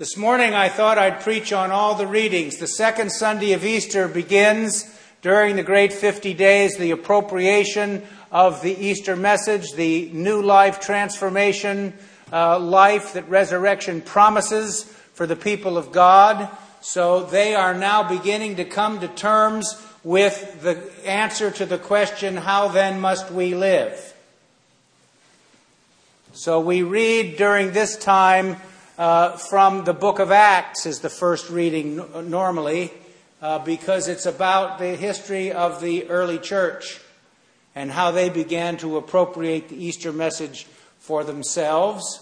This morning I thought I'd preach on all the readings. The second Sunday of Easter begins during the great 50 days, the appropriation of the Easter message, the new life transformation uh, life that resurrection promises for the people of God. So they are now beginning to come to terms with the answer to the question, how then must we live? So we read during this time uh, from the book of Acts is the first reading normally uh, because it's about the history of the early church and how they began to appropriate the Easter message for themselves.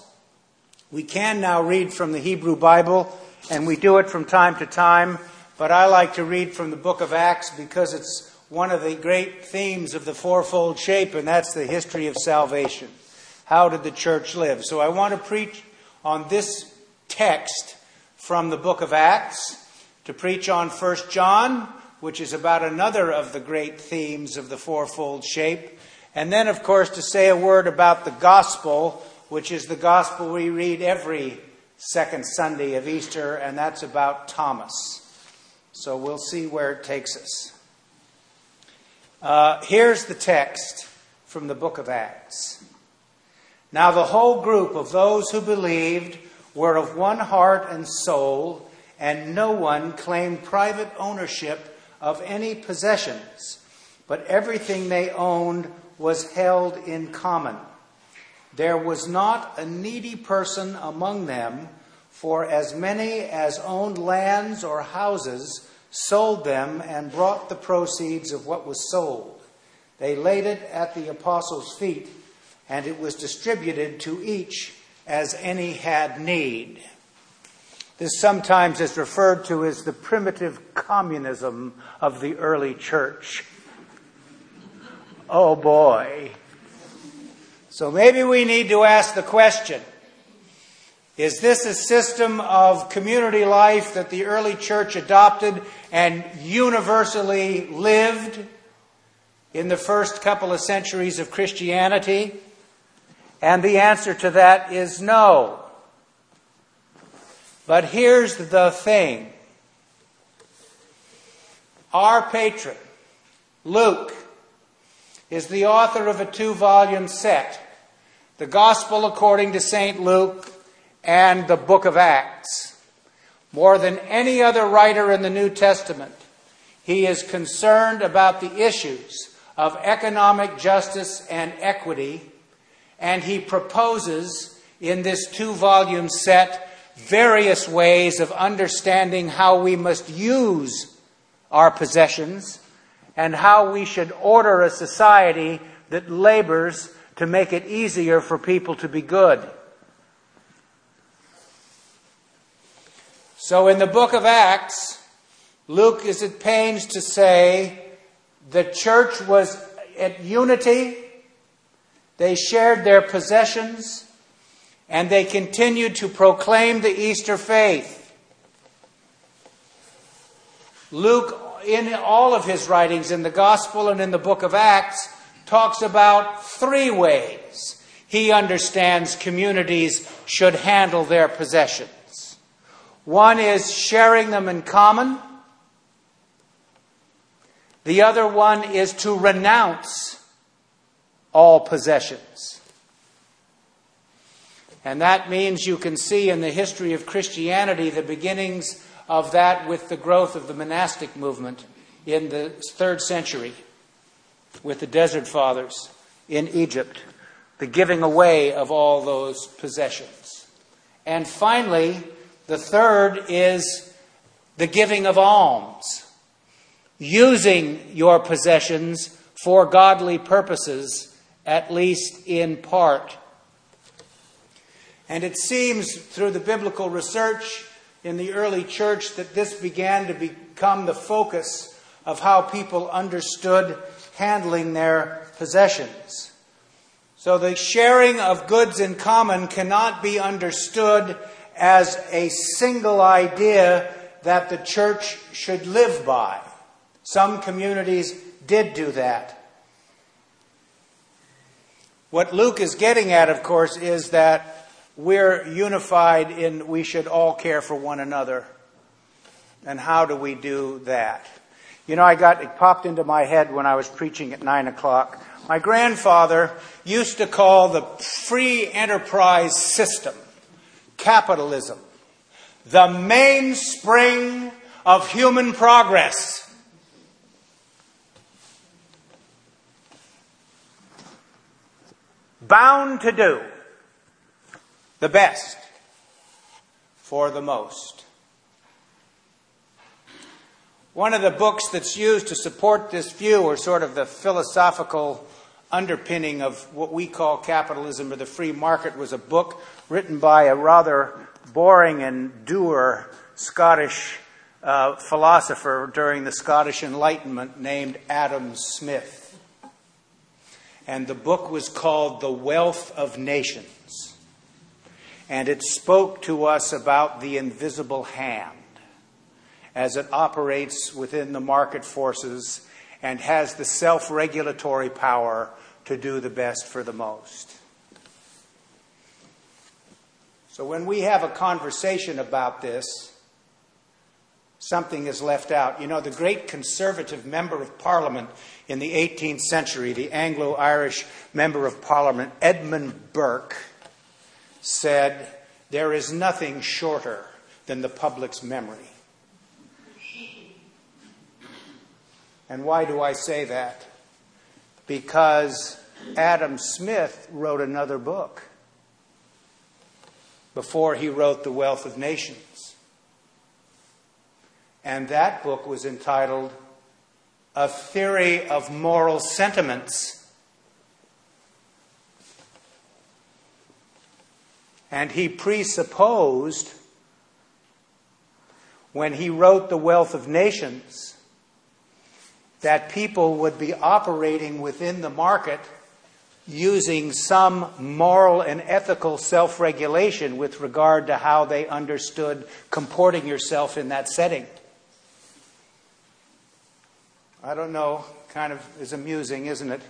We can now read from the Hebrew Bible, and we do it from time to time, but I like to read from the book of Acts because it's one of the great themes of the fourfold shape, and that's the history of salvation. How did the church live? So I want to preach on this text from the book of Acts, to preach on 1 John, which is about another of the great themes of the fourfold shape, and then, of course, to say a word about the gospel, which is the gospel we read every second Sunday of Easter, and that's about Thomas. So we'll see where it takes us. Uh, here's the text from the book of Acts. Now, the whole group of those who believed were of one heart and soul, and no one claimed private ownership of any possessions, but everything they owned was held in common. There was not a needy person among them, for as many as owned lands or houses sold them and brought the proceeds of what was sold. They laid it at the apostles' feet, and it was distributed to each as any had need. This sometimes is referred to as the primitive communism of the early church. Oh boy. So maybe we need to ask the question Is this a system of community life that the early church adopted and universally lived in the first couple of centuries of Christianity? And the answer to that is no. But here's the thing our patron, Luke, is the author of a two volume set The Gospel according to St. Luke and the Book of Acts. More than any other writer in the New Testament, he is concerned about the issues of economic justice and equity and he proposes in this two volume set various ways of understanding how we must use our possessions and how we should order a society that labors to make it easier for people to be good. So in the book of Acts, Luke is at pains to say the church was at unity they shared their possessions and they continued to proclaim the Easter faith. Luke, in all of his writings in the Gospel and in the book of Acts, talks about three ways he understands communities should handle their possessions. One is sharing them in common. The other one is to renounce all possessions. And that means you can see in the history of Christianity the beginnings of that with the growth of the monastic movement in the third century with the Desert Fathers in Egypt, the giving away of all those possessions. And finally, the third is the giving of alms, using your possessions for godly purposes at least in part. And it seems through the biblical research in the early church that this began to become the focus of how people understood handling their possessions. So the sharing of goods in common cannot be understood as a single idea that the church should live by. Some communities did do that. What Luke is getting at, of course, is that we're unified in we should all care for one another. And how do we do that? You know, I got, it popped into my head when I was preaching at nine o'clock. My grandfather used to call the free enterprise system, capitalism, the mainspring of human progress. Bound to do the best for the most. One of the books that's used to support this view, or sort of the philosophical underpinning of what we call capitalism or the free market, was a book written by a rather boring and dour Scottish uh, philosopher during the Scottish Enlightenment named Adam Smith. And the book was called The Wealth of Nations. And it spoke to us about the invisible hand as it operates within the market forces and has the self regulatory power to do the best for the most. So when we have a conversation about this, something is left out. You know, the great conservative member of parliament in the 18th century, the Anglo Irish member of parliament, Edmund Burke, said, There is nothing shorter than the public's memory. And why do I say that? Because Adam Smith wrote another book before he wrote The Wealth of Nations. And that book was entitled A Theory of Moral Sentiments. And he presupposed, when he wrote The Wealth of Nations, that people would be operating within the market using some moral and ethical self regulation with regard to how they understood comporting yourself in that setting. I don't know, kind of is amusing, isn't it?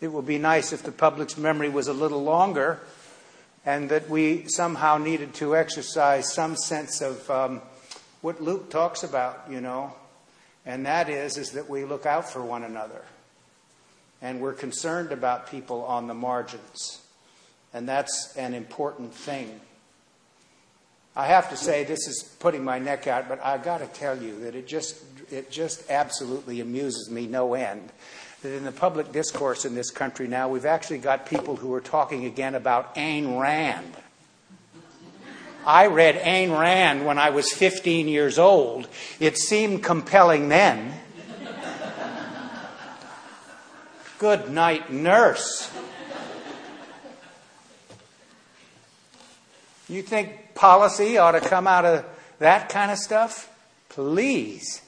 It would be nice if the public's memory was a little longer and that we somehow needed to exercise some sense of um, what Luke talks about, you know, and that is, is that we look out for one another. And we're concerned about people on the margins. And that's an important thing. I have to say, this is putting my neck out, but I've got to tell you that it just, it just absolutely amuses me no end that in the public discourse in this country now, we've actually got people who are talking again about Ayn Rand. I read Ayn Rand when I was 15 years old. It seemed compelling then. Good night, nurse. You think policy ought to come out of that kind of stuff? Please.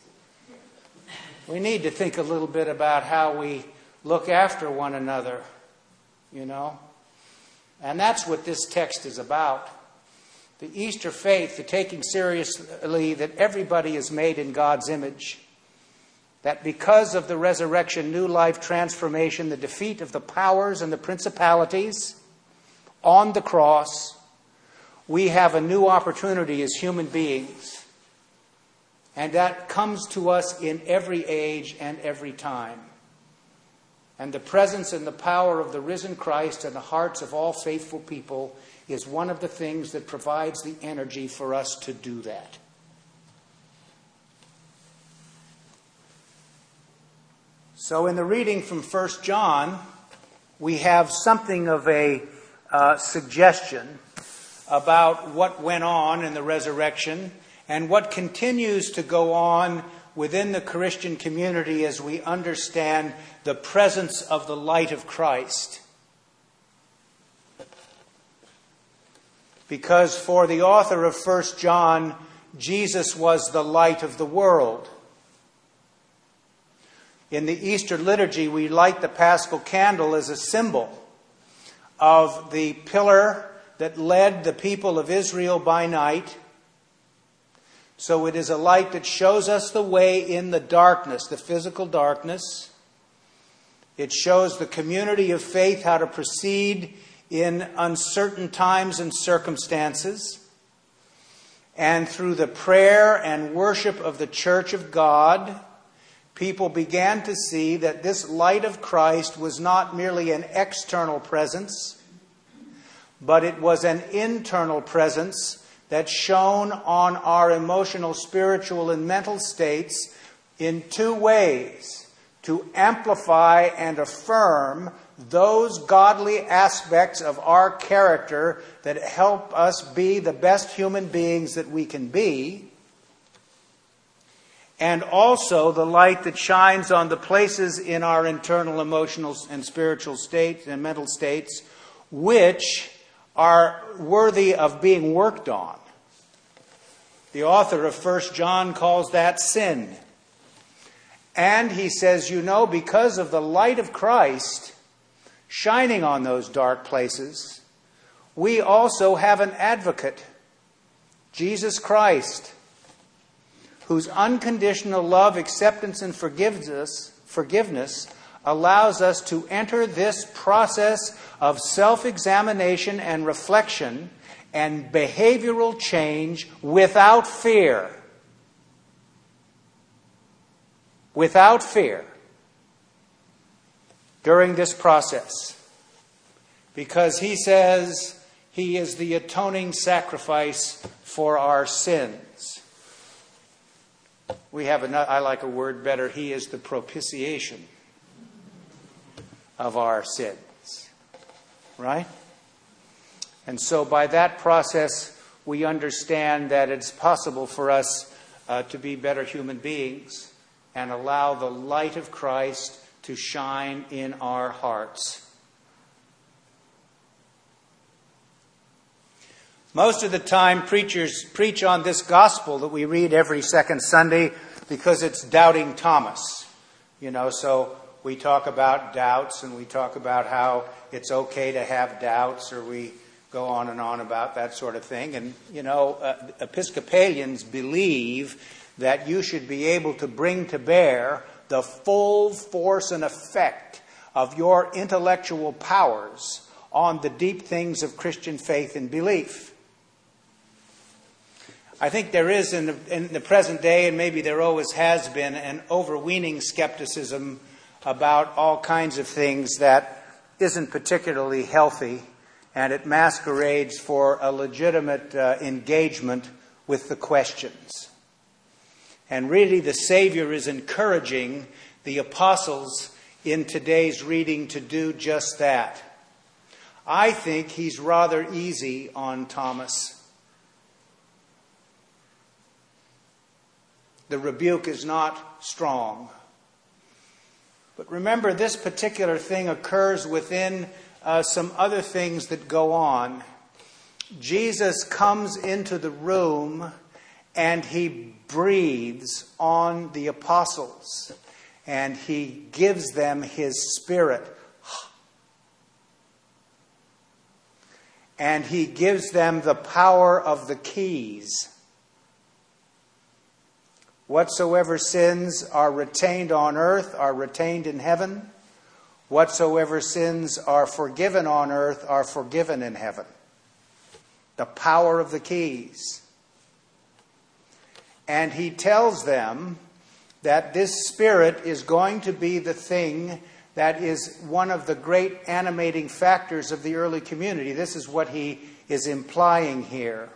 We need to think a little bit about how we look after one another, you know? And that's what this text is about the Easter faith, the taking seriously that everybody is made in God's image, that because of the resurrection, new life transformation, the defeat of the powers and the principalities on the cross, we have a new opportunity as human beings. And that comes to us in every age and every time. And the presence and the power of the risen Christ in the hearts of all faithful people is one of the things that provides the energy for us to do that. So, in the reading from 1 John, we have something of a uh, suggestion about what went on in the resurrection and what continues to go on within the Christian community as we understand the presence of the light of Christ. Because for the author of 1 John, Jesus was the light of the world. In the Easter liturgy, we light the paschal candle as a symbol of the pillar that led the people of Israel by night. So it is a light that shows us the way in the darkness, the physical darkness. It shows the community of faith how to proceed in uncertain times and circumstances. And through the prayer and worship of the Church of God, people began to see that this light of Christ was not merely an external presence, but it was an internal presence that shone on our emotional, spiritual, and mental states in two ways to amplify and affirm those godly aspects of our character that help us be the best human beings that we can be, and also the light that shines on the places in our internal emotional and spiritual states and mental states which are worthy of being worked on. The author of 1 John calls that sin. And he says, you know, because of the light of Christ, shining on those dark places, we also have an advocate, Jesus Christ, whose unconditional love, acceptance, and forgiveness, forgiveness allows us to enter this process of self examination and reflection and behavioral change without fear. Without fear during this process because he says he is the atoning sacrifice for our sins. We have another, I like a word better, he is the propitiation of our sins. Right? And so by that process, we understand that it's possible for us uh, to be better human beings and allow the light of Christ to shine in our hearts. Most of the time, preachers preach on this gospel that we read every second Sunday because it's doubting Thomas. You know, so we talk about doubts and we talk about how it's okay to have doubts, or we go on and on about that sort of thing. And, you know, uh, Episcopalians believe that you should be able to bring to bear the full force and effect of your intellectual powers on the deep things of Christian faith and belief. I think there is in the, in the, present day, and maybe there always has been, an overweening skepticism about all kinds of things that isn't particularly healthy, and it masquerades for a legitimate uh, engagement with the questions. And really, the Savior is encouraging the apostles in today's reading to do just that. I think he's rather easy on Thomas. The rebuke is not strong. But remember, this particular thing occurs within uh, some other things that go on. Jesus comes into the room and he breathes on the apostles and he gives them his spirit. And he gives them the power of the keys. Whatsoever sins are retained on earth are retained in heaven. Whatsoever sins are forgiven on earth are forgiven in heaven. The power of the keys. And he tells them that this spirit is going to be the thing that is one of the great animating factors of the early community. This is what he is implying here.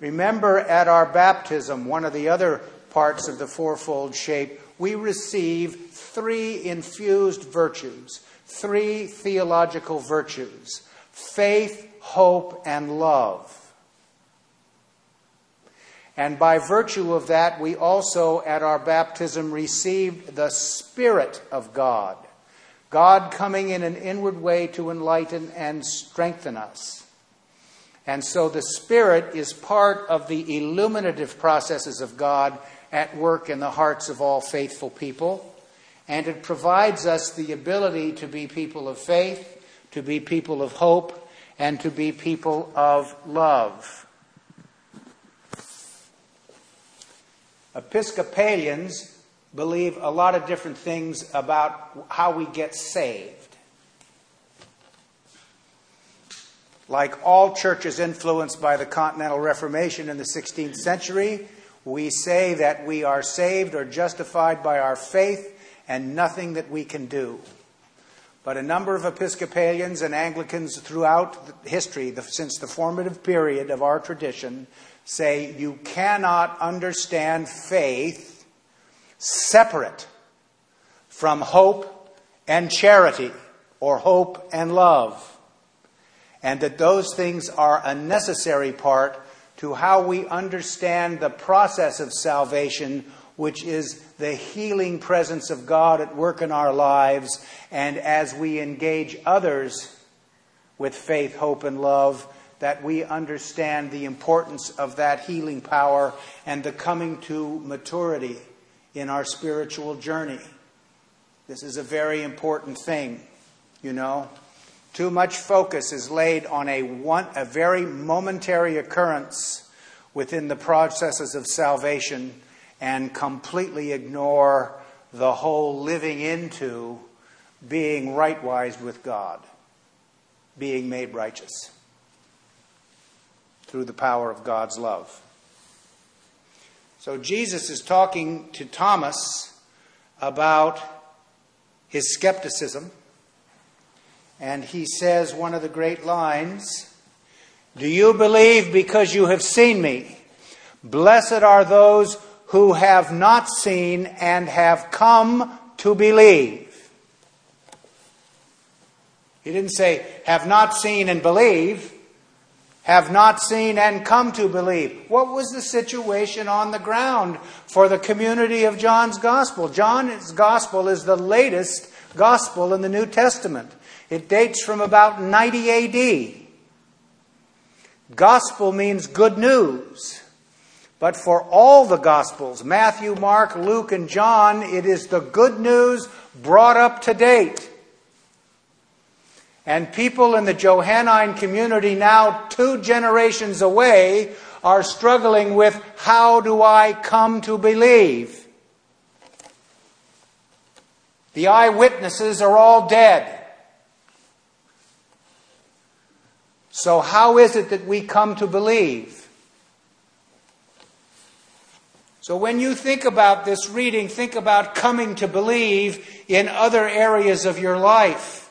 Remember at our baptism, one of the other parts of the fourfold shape, we receive three infused virtues, three theological virtues faith, hope, and love. And by virtue of that, we also at our baptism received the Spirit of God. God coming in an inward way to enlighten and strengthen us. And so the Spirit is part of the illuminative processes of God at work in the hearts of all faithful people. And it provides us the ability to be people of faith, to be people of hope, and to be people of love. Episcopalians believe a lot of different things about how we get saved. Like all churches influenced by the Continental Reformation in the 16th century, we say that we are saved or justified by our faith and nothing that we can do. But a number of Episcopalians and Anglicans throughout history, since the formative period of our tradition, say you cannot understand faith separate from hope and charity or hope and love and that those things are a necessary part to how we understand the process of salvation, which is the healing presence of God at work in our lives, and as we engage others with faith, hope, and love, that we understand the importance of that healing power and the coming to maturity in our spiritual journey. This is a very important thing, you know. Too much focus is laid on a, one, a very momentary occurrence within the processes of salvation and completely ignore the whole living into being rightwise with God, being made righteous through the power of God's love. So Jesus is talking to Thomas about his skepticism and he says one of the great lines Do you believe because you have seen me? Blessed are those who have not seen and have come to believe. He didn't say, have not seen and believe, have not seen and come to believe. What was the situation on the ground for the community of John's gospel? John's gospel is the latest gospel in the New Testament. It dates from about 90 AD. Gospel means good news. But for all the Gospels, Matthew, Mark, Luke, and John, it is the good news brought up to date. And people in the Johannine community now, two generations away, are struggling with how do I come to believe? The eyewitnesses are all dead. So, how is it that we come to believe? So, when you think about this reading, think about coming to believe in other areas of your life.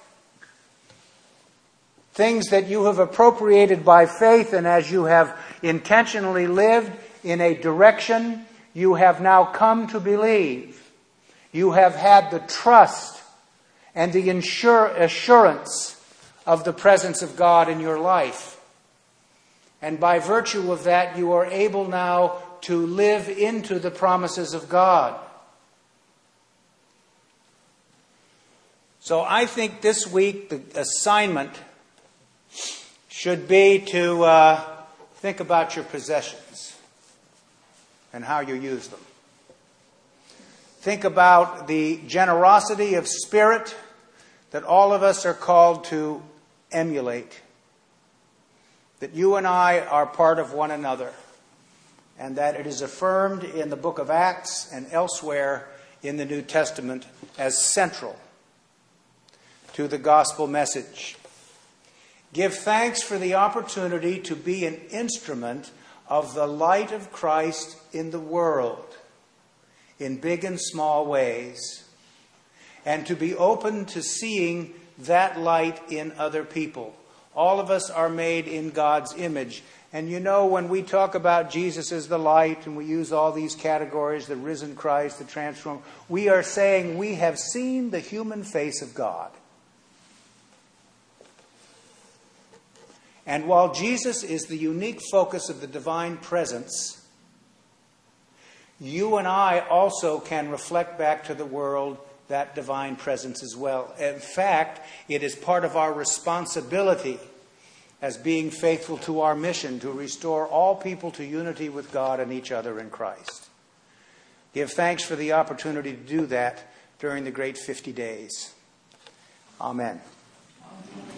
Things that you have appropriated by faith, and as you have intentionally lived in a direction, you have now come to believe. You have had the trust and the assurance of the presence of God in your life. And by virtue of that, you are able now to live into the promises of God. So I think this week the assignment should be to uh, think about your possessions and how you use them. Think about the generosity of spirit that all of us are called to emulate. That you and I are part of one another, and that it is affirmed in the book of Acts and elsewhere in the New Testament as central to the gospel message. Give thanks for the opportunity to be an instrument of the light of Christ in the world, in big and small ways, and to be open to seeing that light in other people. All of us are made in God's image. And you know, when we talk about Jesus as the light and we use all these categories the risen Christ, the transformed, we are saying we have seen the human face of God. And while Jesus is the unique focus of the divine presence, you and I also can reflect back to the world that divine presence as well. In fact, it is part of our responsibility as being faithful to our mission to restore all people to unity with God and each other in Christ. Give thanks for the opportunity to do that during the great 50 days. Amen. Amen.